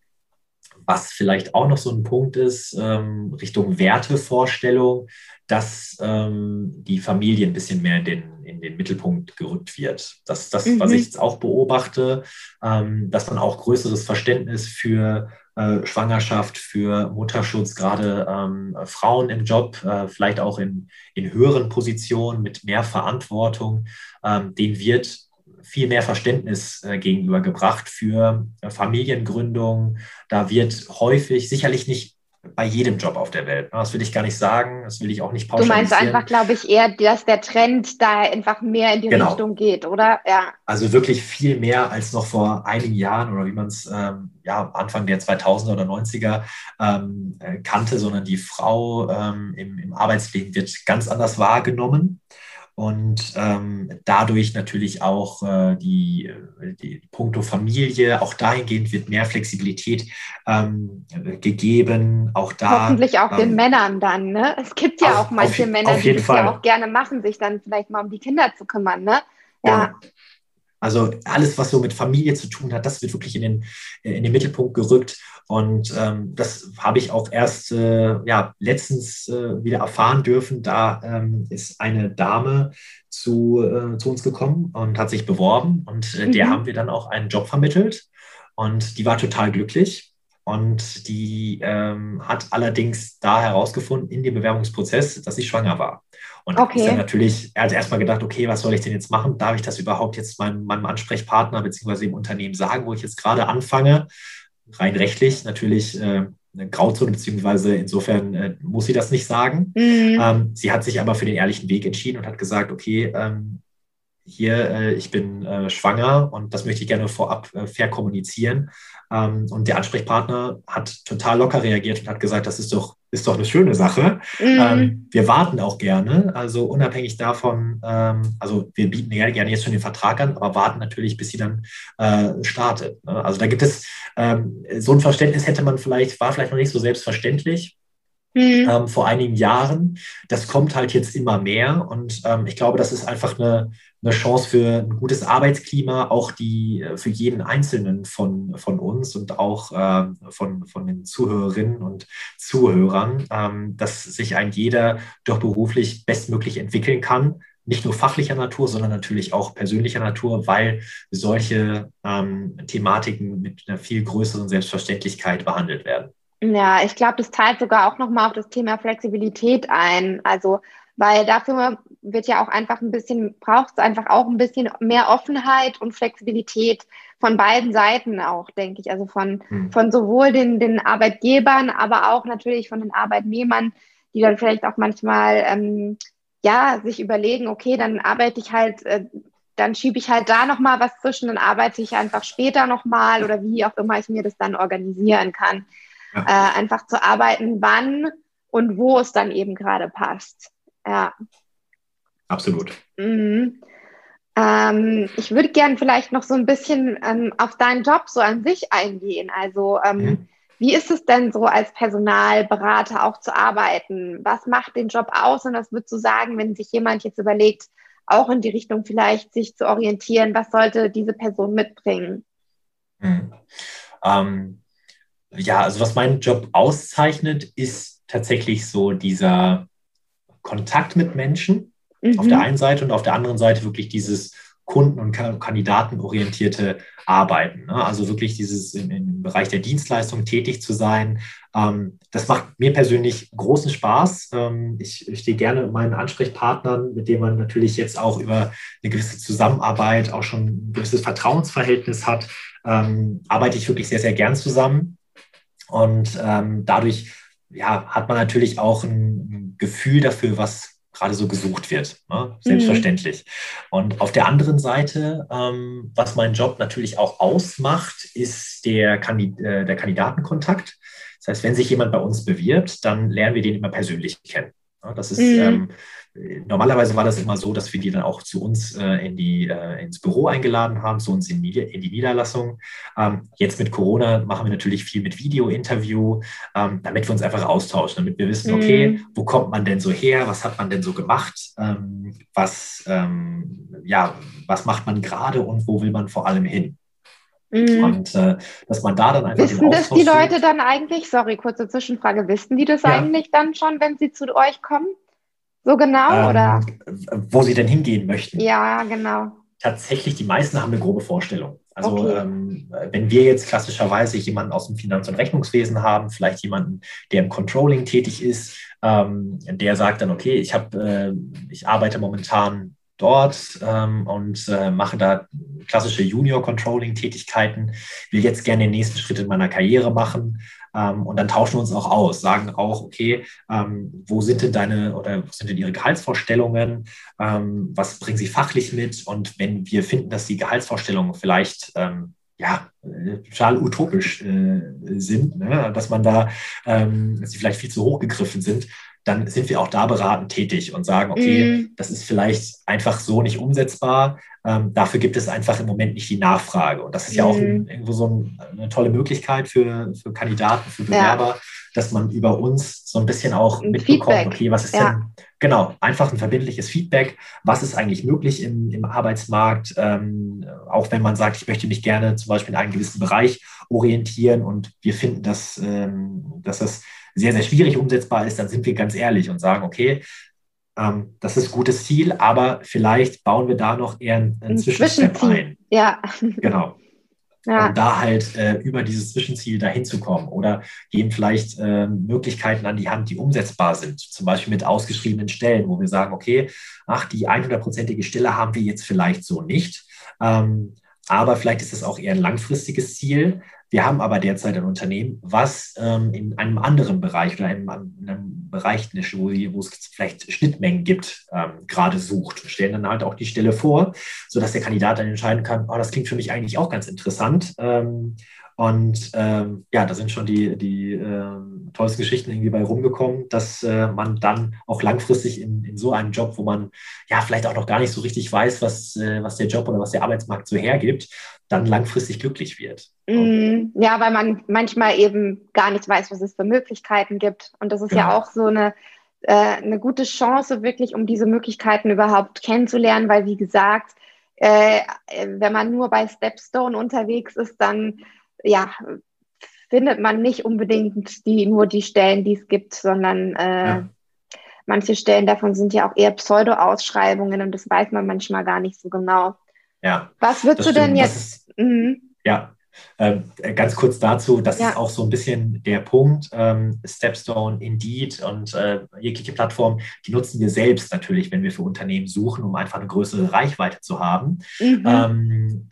was vielleicht auch noch so ein Punkt ist, ähm, Richtung Wertevorstellung, dass ähm, die Familie ein bisschen mehr in den, in den Mittelpunkt gerückt wird. Das das, mhm. was ich jetzt auch beobachte, ähm, dass man auch größeres Verständnis für äh, Schwangerschaft, für Mutterschutz, gerade ähm, Frauen im Job, äh, vielleicht auch in, in höheren Positionen mit mehr Verantwortung, ähm, den wird viel mehr Verständnis äh, gegenübergebracht für äh, Familiengründung. Da wird häufig, sicherlich nicht bei jedem Job auf der Welt. Ne? Das will ich gar nicht sagen, das will ich auch nicht pauschalisieren. Du meinst einfach, glaube ich, eher, dass der Trend da einfach mehr in die genau. Richtung geht, oder? Ja. Also wirklich viel mehr als noch vor einigen Jahren oder wie man es ähm, ja, Anfang der 2000er oder 90er ähm, äh, kannte, sondern die Frau ähm, im, im Arbeitsleben wird ganz anders wahrgenommen und ähm, dadurch natürlich auch äh, die, die Punkto Familie, auch dahingehend wird mehr Flexibilität ähm, gegeben. Auch da. Hoffentlich auch ähm, den Männern dann, ne? Es gibt ja auf, auch manche auf, Männer, auf die das Fall. ja auch gerne machen, sich dann vielleicht mal um die Kinder zu kümmern, ne? Ja. ja. Also alles, was so mit Familie zu tun hat, das wird wirklich in den, in den Mittelpunkt gerückt. Und ähm, das habe ich auch erst äh, ja, letztens äh, wieder erfahren dürfen. Da ähm, ist eine Dame zu, äh, zu uns gekommen und hat sich beworben. Und äh, mhm. der haben wir dann auch einen Job vermittelt. Und die war total glücklich. Und die ähm, hat allerdings da herausgefunden in dem Bewerbungsprozess, dass sie schwanger war. Und okay. ist dann natürlich, er hat erstmal gedacht, okay, was soll ich denn jetzt machen? Darf ich das überhaupt jetzt meinem, meinem Ansprechpartner bzw. dem Unternehmen sagen, wo ich jetzt gerade anfange? Rein rechtlich natürlich äh, eine Grauzone, beziehungsweise insofern äh, muss sie das nicht sagen. Mhm. Ähm, sie hat sich aber für den ehrlichen Weg entschieden und hat gesagt, okay, ähm, hier, äh, ich bin äh, schwanger und das möchte ich gerne vorab äh, fair kommunizieren. Ähm, und der Ansprechpartner hat total locker reagiert und hat gesagt, das ist doch, ist doch eine schöne Sache. Mhm. Ähm, wir warten auch gerne, also unabhängig davon, ähm, also wir bieten gerne jetzt schon den Vertrag an, aber warten natürlich, bis sie dann äh, startet. Ne? Also da gibt es ähm, so ein Verständnis hätte man vielleicht, war vielleicht noch nicht so selbstverständlich. Mhm. Ähm, vor einigen Jahren. Das kommt halt jetzt immer mehr und ähm, ich glaube, das ist einfach eine, eine Chance für ein gutes Arbeitsklima, auch die äh, für jeden Einzelnen von, von uns und auch äh, von, von den Zuhörerinnen und Zuhörern, ähm, dass sich ein jeder doch beruflich bestmöglich entwickeln kann. Nicht nur fachlicher Natur, sondern natürlich auch persönlicher Natur, weil solche ähm, Thematiken mit einer viel größeren Selbstverständlichkeit behandelt werden. Ja, ich glaube, das teilt sogar auch nochmal auf das Thema Flexibilität ein. Also weil dafür wird ja auch einfach ein bisschen, braucht es einfach auch ein bisschen mehr Offenheit und Flexibilität von beiden Seiten auch, denke ich. Also von, mhm. von sowohl den, den Arbeitgebern, aber auch natürlich von den Arbeitnehmern, die dann vielleicht auch manchmal ähm, ja sich überlegen, okay, dann arbeite ich halt, äh, dann schiebe ich halt da nochmal was zwischen, dann arbeite ich einfach später nochmal oder wie auch immer ich mir das dann organisieren kann. Ja. Äh, einfach zu arbeiten, wann und wo es dann eben gerade passt. Ja. Absolut. Mhm. Ähm, ich würde gerne vielleicht noch so ein bisschen ähm, auf deinen Job so an sich eingehen. Also ähm, mhm. Wie ist es denn so als Personalberater auch zu arbeiten? Was macht den Job aus und was würdest du sagen, wenn sich jemand jetzt überlegt, auch in die Richtung vielleicht sich zu orientieren, was sollte diese Person mitbringen? Hm. Ja, also was meinen Job auszeichnet, ist tatsächlich so dieser Kontakt mit Menschen mhm. auf der mhm. einen Seite und auf der anderen Seite wirklich dieses kunden- und kandidatenorientierte Arbeiten. Ne? Also wirklich dieses im, im, Bereich der Dienstleistung tätig zu sein. Ähm, das macht mir persönlich großen Spaß. Ähm, ich, ich stehe gerne mit meinen Ansprechpartnern, mit denen man natürlich jetzt auch über eine gewisse Zusammenarbeit auch schon ein gewisses Vertrauensverhältnis hat, ähm, arbeite ich wirklich sehr, sehr gern zusammen. Und ähm, dadurch ja, hat man natürlich auch ein Gefühl dafür, was gerade so gesucht wird. Ne? Selbstverständlich. Mhm. Und auf der anderen Seite, ähm, was meinen Job natürlich auch ausmacht, ist der, Kandid äh, der Kandidatenkontakt. Das heißt, wenn sich jemand bei uns bewirbt, dann lernen wir den immer persönlich kennen. Das ist mhm. ähm, normalerweise war das immer so, dass wir die dann auch zu uns äh, in die, äh, ins Büro eingeladen haben, zu uns in, in die Niederlassung. Ähm, jetzt mit Corona machen wir natürlich viel mit Video-Interview, ähm, damit wir uns einfach austauschen, damit wir wissen, okay, mhm. wo kommt man denn so her, was hat man denn so gemacht, ähm, was, ähm, ja, was macht man gerade und wo will man vor allem hin. Mhm. Und äh, dass man da dann einfach. Wissen das die Leute dann eigentlich, sorry, kurze Zwischenfrage, wissen die das ja. eigentlich dann schon, wenn sie zu euch kommen? So genau, ähm, oder? Wo sie denn hingehen möchten. Ja, genau. Tatsächlich, die meisten haben eine grobe Vorstellung. Also okay. ähm, wenn wir jetzt klassischerweise jemanden aus dem Finanz- und Rechnungswesen haben, vielleicht jemanden, der im Controlling tätig ist, ähm, der sagt dann, okay, ich habe, äh, ich arbeite momentan dort ähm, und äh, mache da klassische Junior-Controlling-Tätigkeiten, will jetzt gerne den nächsten Schritt in meiner Karriere machen. Ähm, und dann tauschen wir uns auch aus, sagen auch, okay, ähm, wo sind denn deine oder was sind denn ihre Gehaltsvorstellungen? Ähm, was bringen sie fachlich mit? Und wenn wir finden, dass die Gehaltsvorstellungen vielleicht ähm, ja, äh, total utopisch äh, sind, ne? dass man da, ähm, dass sie vielleicht viel zu hoch gegriffen sind, dann sind wir auch da beratend tätig und sagen, okay, mm. das ist vielleicht einfach so nicht umsetzbar. Ähm, dafür gibt es einfach im Moment nicht die Nachfrage. Und das ist mm. ja auch ein, mhm. irgendwo so ein, eine tolle Möglichkeit für, für Kandidaten, für Bewerber, ja. dass man über uns so ein bisschen auch ein mitbekommt, Feedback. okay, was ist ja. denn, genau, einfach ein verbindliches Feedback, was ist eigentlich möglich im, im Arbeitsmarkt, ähm, auch wenn man sagt, ich möchte mich gerne zum Beispiel in einen gewissen Bereich orientieren und wir finden, dass, ähm, dass das sehr, sehr schwierig umsetzbar ist, dann sind wir ganz ehrlich und sagen, okay, ähm, das ist ein gutes Ziel, aber vielleicht bauen wir da noch eher einen, einen Zwischenstep ein. Ja. Genau. Ja. Um da halt äh, über dieses Zwischenziel dahin zu kommen oder geben vielleicht äh, Möglichkeiten an die Hand, die umsetzbar sind. Zum Beispiel mit ausgeschriebenen Stellen, wo wir sagen, okay, ach, die 100-prozentige Stelle haben wir jetzt vielleicht so nicht. Ähm, aber vielleicht ist es auch eher ein langfristiges Ziel, wir haben aber derzeit ein Unternehmen, was ähm, in einem anderen Bereich oder in einem, in einem Bereich, wo, wo, es vielleicht Schnittmengen gibt, ähm, gerade sucht. Und stellen dann halt auch die Stelle vor, sodass der Kandidat dann entscheiden kann, oh, das klingt für mich eigentlich auch ganz interessant. Ähm, und ähm, ja, da sind schon die, die äh, tollsten Geschichten irgendwie bei rumgekommen, dass äh, man dann auch langfristig in, in so einem Job, wo man ja vielleicht auch noch gar nicht so richtig weiß, was, äh, was der Job oder was der Arbeitsmarkt so hergibt, dann langfristig glücklich wird. Mm, ja, weil man manchmal eben gar nicht weiß, was es für Möglichkeiten gibt. Und das ist genau. ja auch so eine, äh, eine gute Chance, wirklich, um diese Möglichkeiten überhaupt kennenzulernen, weil, wie gesagt, äh, wenn man nur bei Stepstone unterwegs ist, dann ja, findet man nicht unbedingt die, nur die Stellen, die es gibt, sondern äh, ja. manche Stellen davon sind ja auch eher Pseudo-Ausschreibungen und das weiß man manchmal gar nicht so genau. Ja. Was würdest du denn jetzt? Ist, mhm. Ja, ähm, ganz kurz dazu, das ja. ist auch so ein bisschen der Punkt. Ähm, Stepstone, Indeed und äh, jegliche Plattform, die nutzen wir selbst natürlich, wenn wir für Unternehmen suchen, um einfach eine größere Reichweite zu haben. Mhm. Ähm,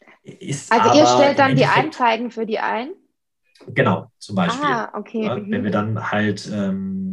also ihr stellt dann die Anzeigen für die ein? Genau, zum Beispiel. Ah, okay. Ja, wenn wir dann halt ähm,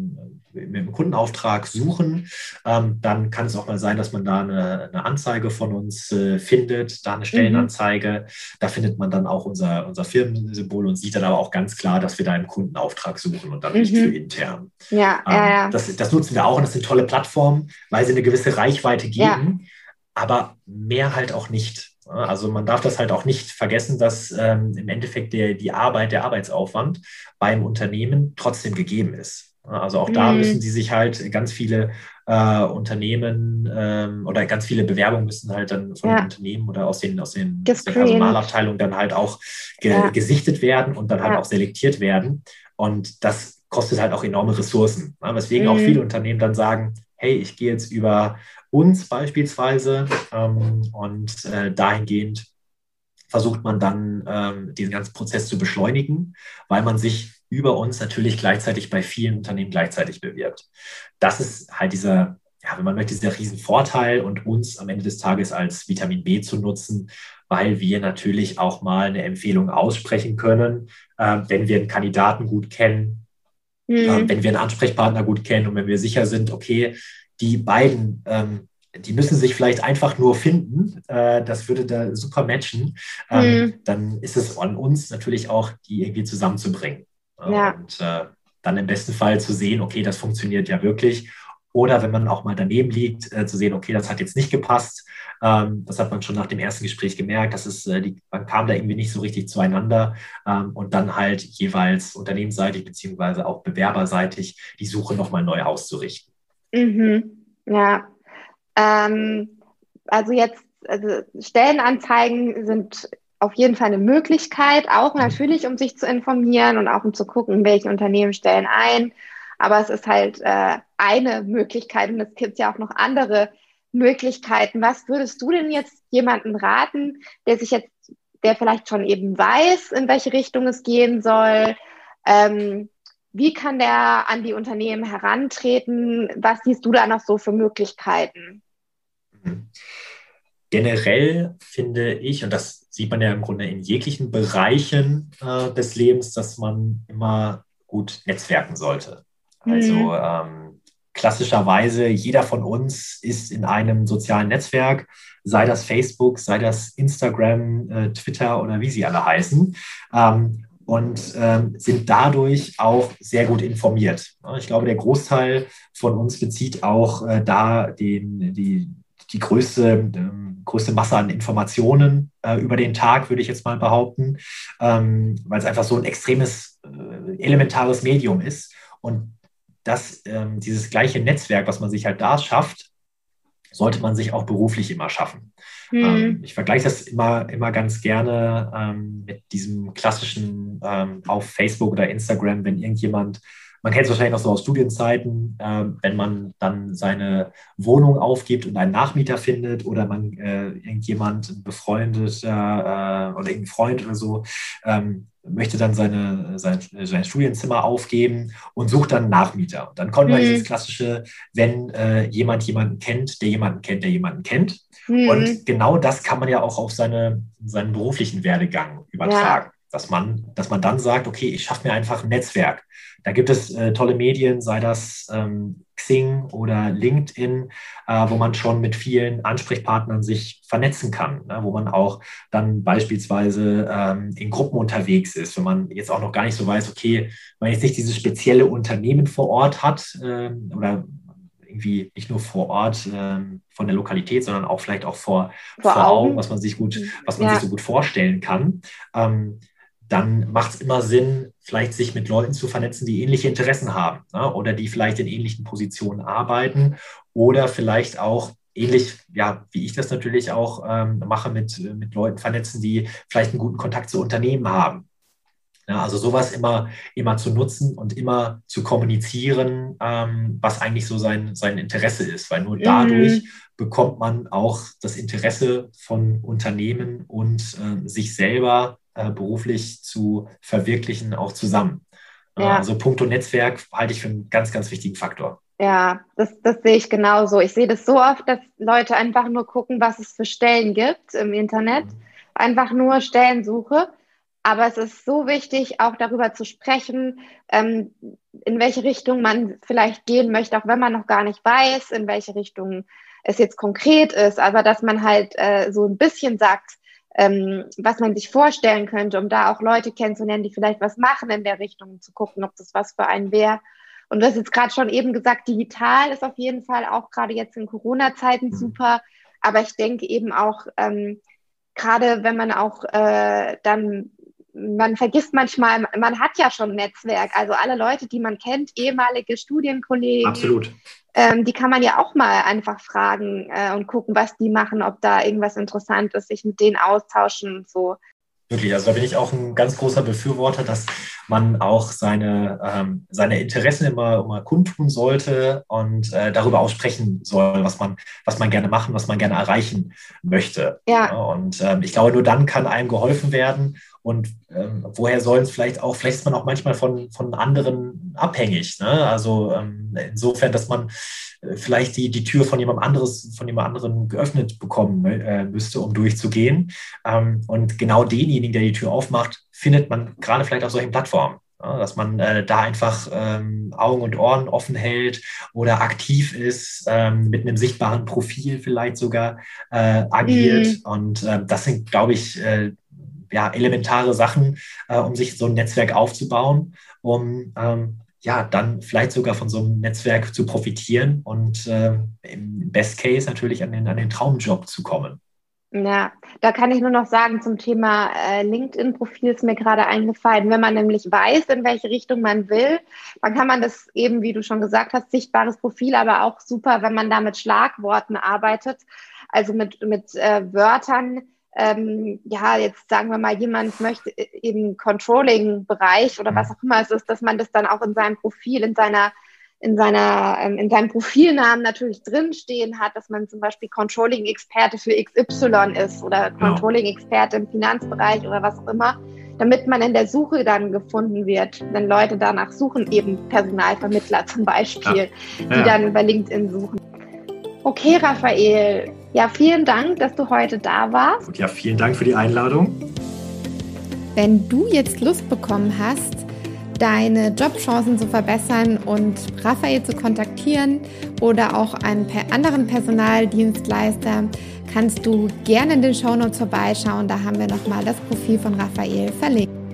mit dem Kundenauftrag suchen, ähm, dann kann es auch mal sein, dass man da eine, eine Anzeige von uns äh, findet, da eine mhm. Stellenanzeige. Mhm. Da findet man dann auch unser, unser Firmensymbol und sieht dann aber auch ganz klar, dass wir da einen Kundenauftrag suchen und dann mhm. nicht für intern. Ja, ähm, ja, ja. Das, das, nutzen wir auch und das sind tolle Plattformen, weil sie eine gewisse Reichweite geben, ja. aber mehr halt auch nicht. Also man darf das halt auch nicht vergessen, dass ähm, im Endeffekt der, die Arbeit, der Arbeitsaufwand beim Unternehmen trotzdem gegeben ist. Also auch da mhm. müssen sie sich halt ganz viele äh, Unternehmen ähm, oder ganz viele Bewerbungen müssen halt dann von ja. den Unternehmen oder aus den, aus den aus der Personalabteilung dann halt auch ge ja. gesichtet werden und dann halt auch selektiert werden. Und das kostet halt auch enorme Ressourcen. Ne? Weswegen mhm. auch viele Unternehmen dann sagen, hey, ich gehe jetzt über uns beispielsweise ähm, und äh, dahingehend versucht man dann ähm, diesen ganzen Prozess zu beschleunigen, weil man sich über uns natürlich gleichzeitig bei vielen Unternehmen gleichzeitig bewirbt. Das ist halt dieser, ja, wenn man möchte, dieser Riesenvorteil und uns am Ende des Tages als Vitamin B zu nutzen, weil wir natürlich auch mal eine Empfehlung aussprechen können, äh, wenn wir einen Kandidaten gut kennen, mhm. äh, wenn wir einen Ansprechpartner gut kennen und wenn wir sicher sind, okay, die beiden ähm, die müssen sich vielleicht einfach nur finden. Äh, das würde da super matchen. Ähm, mhm. Dann ist es an uns natürlich auch, die irgendwie zusammenzubringen. Ja. Und äh, dann im besten Fall zu sehen, okay, das funktioniert ja wirklich. Oder wenn man auch mal daneben liegt, äh, zu sehen, okay, das hat jetzt nicht gepasst. Ähm, das hat man schon nach dem ersten Gespräch gemerkt. Das ist, äh, die, man kam da irgendwie nicht so richtig zueinander. Ähm, und dann halt jeweils unternehmensseitig beziehungsweise auch bewerberseitig die Suche nochmal neu auszurichten. Mhm. Ja. Ähm, also jetzt, also Stellenanzeigen sind auf jeden Fall eine Möglichkeit, auch mhm. natürlich, um sich zu informieren und auch um zu gucken, welche Unternehmen stellen ein. Aber es ist halt äh, eine Möglichkeit und es gibt ja auch noch andere Möglichkeiten. Was würdest du denn jetzt jemanden raten, der sich jetzt, der vielleicht schon eben weiß, in welche Richtung es gehen soll? Ähm, wie kann der an die Unternehmen herantreten? Was siehst du da noch so für Möglichkeiten? Mhm. Generell finde ich, und das sieht man ja im Grunde in jeglichen Bereichen äh, des Lebens, dass man immer gut netzwerken sollte. Also mhm. ähm, klassischerweise jeder von uns ist in einem sozialen Netzwerk, sei das Facebook, sei das Instagram, äh, Twitter oder wie sie alle heißen. Ähm, und ähm, sind dadurch auch sehr gut informiert. Ich glaube, der Großteil von uns bezieht auch äh, da den, die, die größte, ähm, größte Masse an Informationen äh, über den Tag, würde ich jetzt mal behaupten, ähm, weil es einfach so ein extremes, äh, elementares Medium ist. Und das, ähm, dieses gleiche Netzwerk, was man sich halt da schafft, sollte man sich auch beruflich immer schaffen. Mhm. ich vergleiche das immer, immer ganz gerne ähm, mit diesem klassischen ähm, auf Facebook oder Instagram, wenn irgendjemand man kennt es wahrscheinlich noch so aus Studienzeiten, äh, wenn man dann seine Wohnung aufgibt und einen Nachmieter findet oder man äh, irgendjemand, ein befreundeter äh, oder irgendein Freund oder so, ähm, möchte dann seine, sein, sein Studienzimmer aufgeben und sucht dann Nachmieter. Und dann kommt man mhm. dieses klassische, wenn äh, jemand jemanden kennt, der jemanden kennt, der jemanden kennt. Mhm. Und genau das kann man ja auch auf seine, seinen beruflichen Werdegang übertragen. Ja. Dass man, dass man dann sagt, okay, ich schaffe mir einfach ein Netzwerk. Da gibt es äh, tolle Medien, sei das ähm, Xing oder LinkedIn, äh, wo man schon mit vielen Ansprechpartnern sich vernetzen kann, ne? wo man auch dann beispielsweise ähm, in Gruppen unterwegs ist, wenn man jetzt auch noch gar nicht so weiß, okay, wenn man jetzt nicht dieses spezielle Unternehmen vor Ort hat ähm, oder irgendwie nicht nur vor Ort ähm, von der Lokalität, sondern auch vielleicht auch vor, vor, vor Augen, was man sich gut, was man ja. sich so gut vorstellen kann. Ähm, dann macht es immer Sinn, vielleicht sich mit Leuten zu vernetzen, die ähnliche Interessen haben ne? oder die vielleicht in ähnlichen Positionen arbeiten oder vielleicht auch ähnlich, ja, wie ich das natürlich auch ähm, mache, mit, mit Leuten vernetzen, die vielleicht einen guten Kontakt zu Unternehmen haben. Ja, also sowas immer, immer zu nutzen und immer zu kommunizieren, ähm, was eigentlich so sein, sein Interesse ist, weil nur dadurch mhm. bekommt man auch das Interesse von Unternehmen und äh, sich selber äh, beruflich zu verwirklichen, auch zusammen. Äh, ja. Also Punkto Netzwerk halte ich für einen ganz, ganz wichtigen Faktor. Ja, das, das sehe ich genauso. Ich sehe das so oft, dass Leute einfach nur gucken, was es für Stellen gibt im Internet. Mhm. Einfach nur Stellensuche. Aber es ist so wichtig, auch darüber zu sprechen, ähm, in welche Richtung man vielleicht gehen möchte, auch wenn man noch gar nicht weiß, in welche Richtung es jetzt konkret ist. Aber dass man halt äh, so ein bisschen sagt, ähm, was man sich vorstellen könnte, um da auch Leute kennenzulernen, die vielleicht was machen in der Richtung, zu gucken, ob das was für einen wäre. Und du hast jetzt gerade schon eben gesagt, digital ist auf jeden Fall auch gerade jetzt in Corona-Zeiten mhm. super. Aber ich denke eben auch, ähm, gerade wenn man auch äh, dann man vergisst manchmal, man hat ja schon ein Netzwerk. Also alle Leute, die man kennt, ehemalige Studienkollegen. Absolut. Ähm, die kann man ja auch mal einfach fragen äh, und gucken, was die machen, ob da irgendwas interessant ist, sich mit denen austauschen und so. Wirklich, also da bin ich auch ein ganz großer Befürworter, dass man auch seine, ähm, seine Interessen immer, immer kundtun sollte und äh, darüber aussprechen soll, was man, was man gerne machen, was man gerne erreichen möchte. Ja. Und ähm, ich glaube, nur dann kann einem geholfen werden und ähm, woher sollen es vielleicht auch, vielleicht ist man auch manchmal von, von anderen abhängig. Ne? Also ähm, insofern, dass man äh, vielleicht die, die Tür von jemand anderes, von jemand anderen geöffnet bekommen äh, müsste, um durchzugehen. Ähm, und genau denjenigen, der die Tür aufmacht, findet man gerade vielleicht auf solchen Plattformen. Ja, dass man äh, da einfach ähm, Augen und Ohren offen hält oder aktiv ist, ähm, mit einem sichtbaren Profil vielleicht sogar äh, agiert. Mhm. Und äh, das sind, glaube ich, äh, ja, elementare Sachen, äh, um sich so ein Netzwerk aufzubauen, um ähm, ja, dann vielleicht sogar von so einem Netzwerk zu profitieren und äh, im Best Case natürlich an den, an den Traumjob zu kommen. Ja, da kann ich nur noch sagen zum Thema äh, LinkedIn-Profil ist mir gerade eingefallen. Wenn man nämlich weiß, in welche Richtung man will, dann kann man das eben, wie du schon gesagt hast, sichtbares Profil, aber auch super, wenn man da mit Schlagworten arbeitet, also mit, mit äh, Wörtern, ähm, ja, jetzt sagen wir mal, jemand möchte im Controlling-Bereich oder was mhm. auch immer es ist, dass man das dann auch in seinem Profil, in seiner in seiner, ähm, in seinem Profilnamen natürlich drinstehen hat, dass man zum Beispiel Controlling-Experte für XY ist oder Controlling-Experte im Finanzbereich oder was auch immer, damit man in der Suche dann gefunden wird, wenn Leute danach suchen, eben Personalvermittler zum Beispiel, ja. Ja. die dann über LinkedIn suchen. Okay, Raphael, ja, vielen Dank, dass du heute da warst. Und ja, vielen Dank für die Einladung. Wenn du jetzt Lust bekommen hast, deine Jobchancen zu verbessern und Raphael zu kontaktieren oder auch einen anderen Personaldienstleister, kannst du gerne in den Shownotes vorbeischauen. Da haben wir nochmal das Profil von Raphael verlinkt.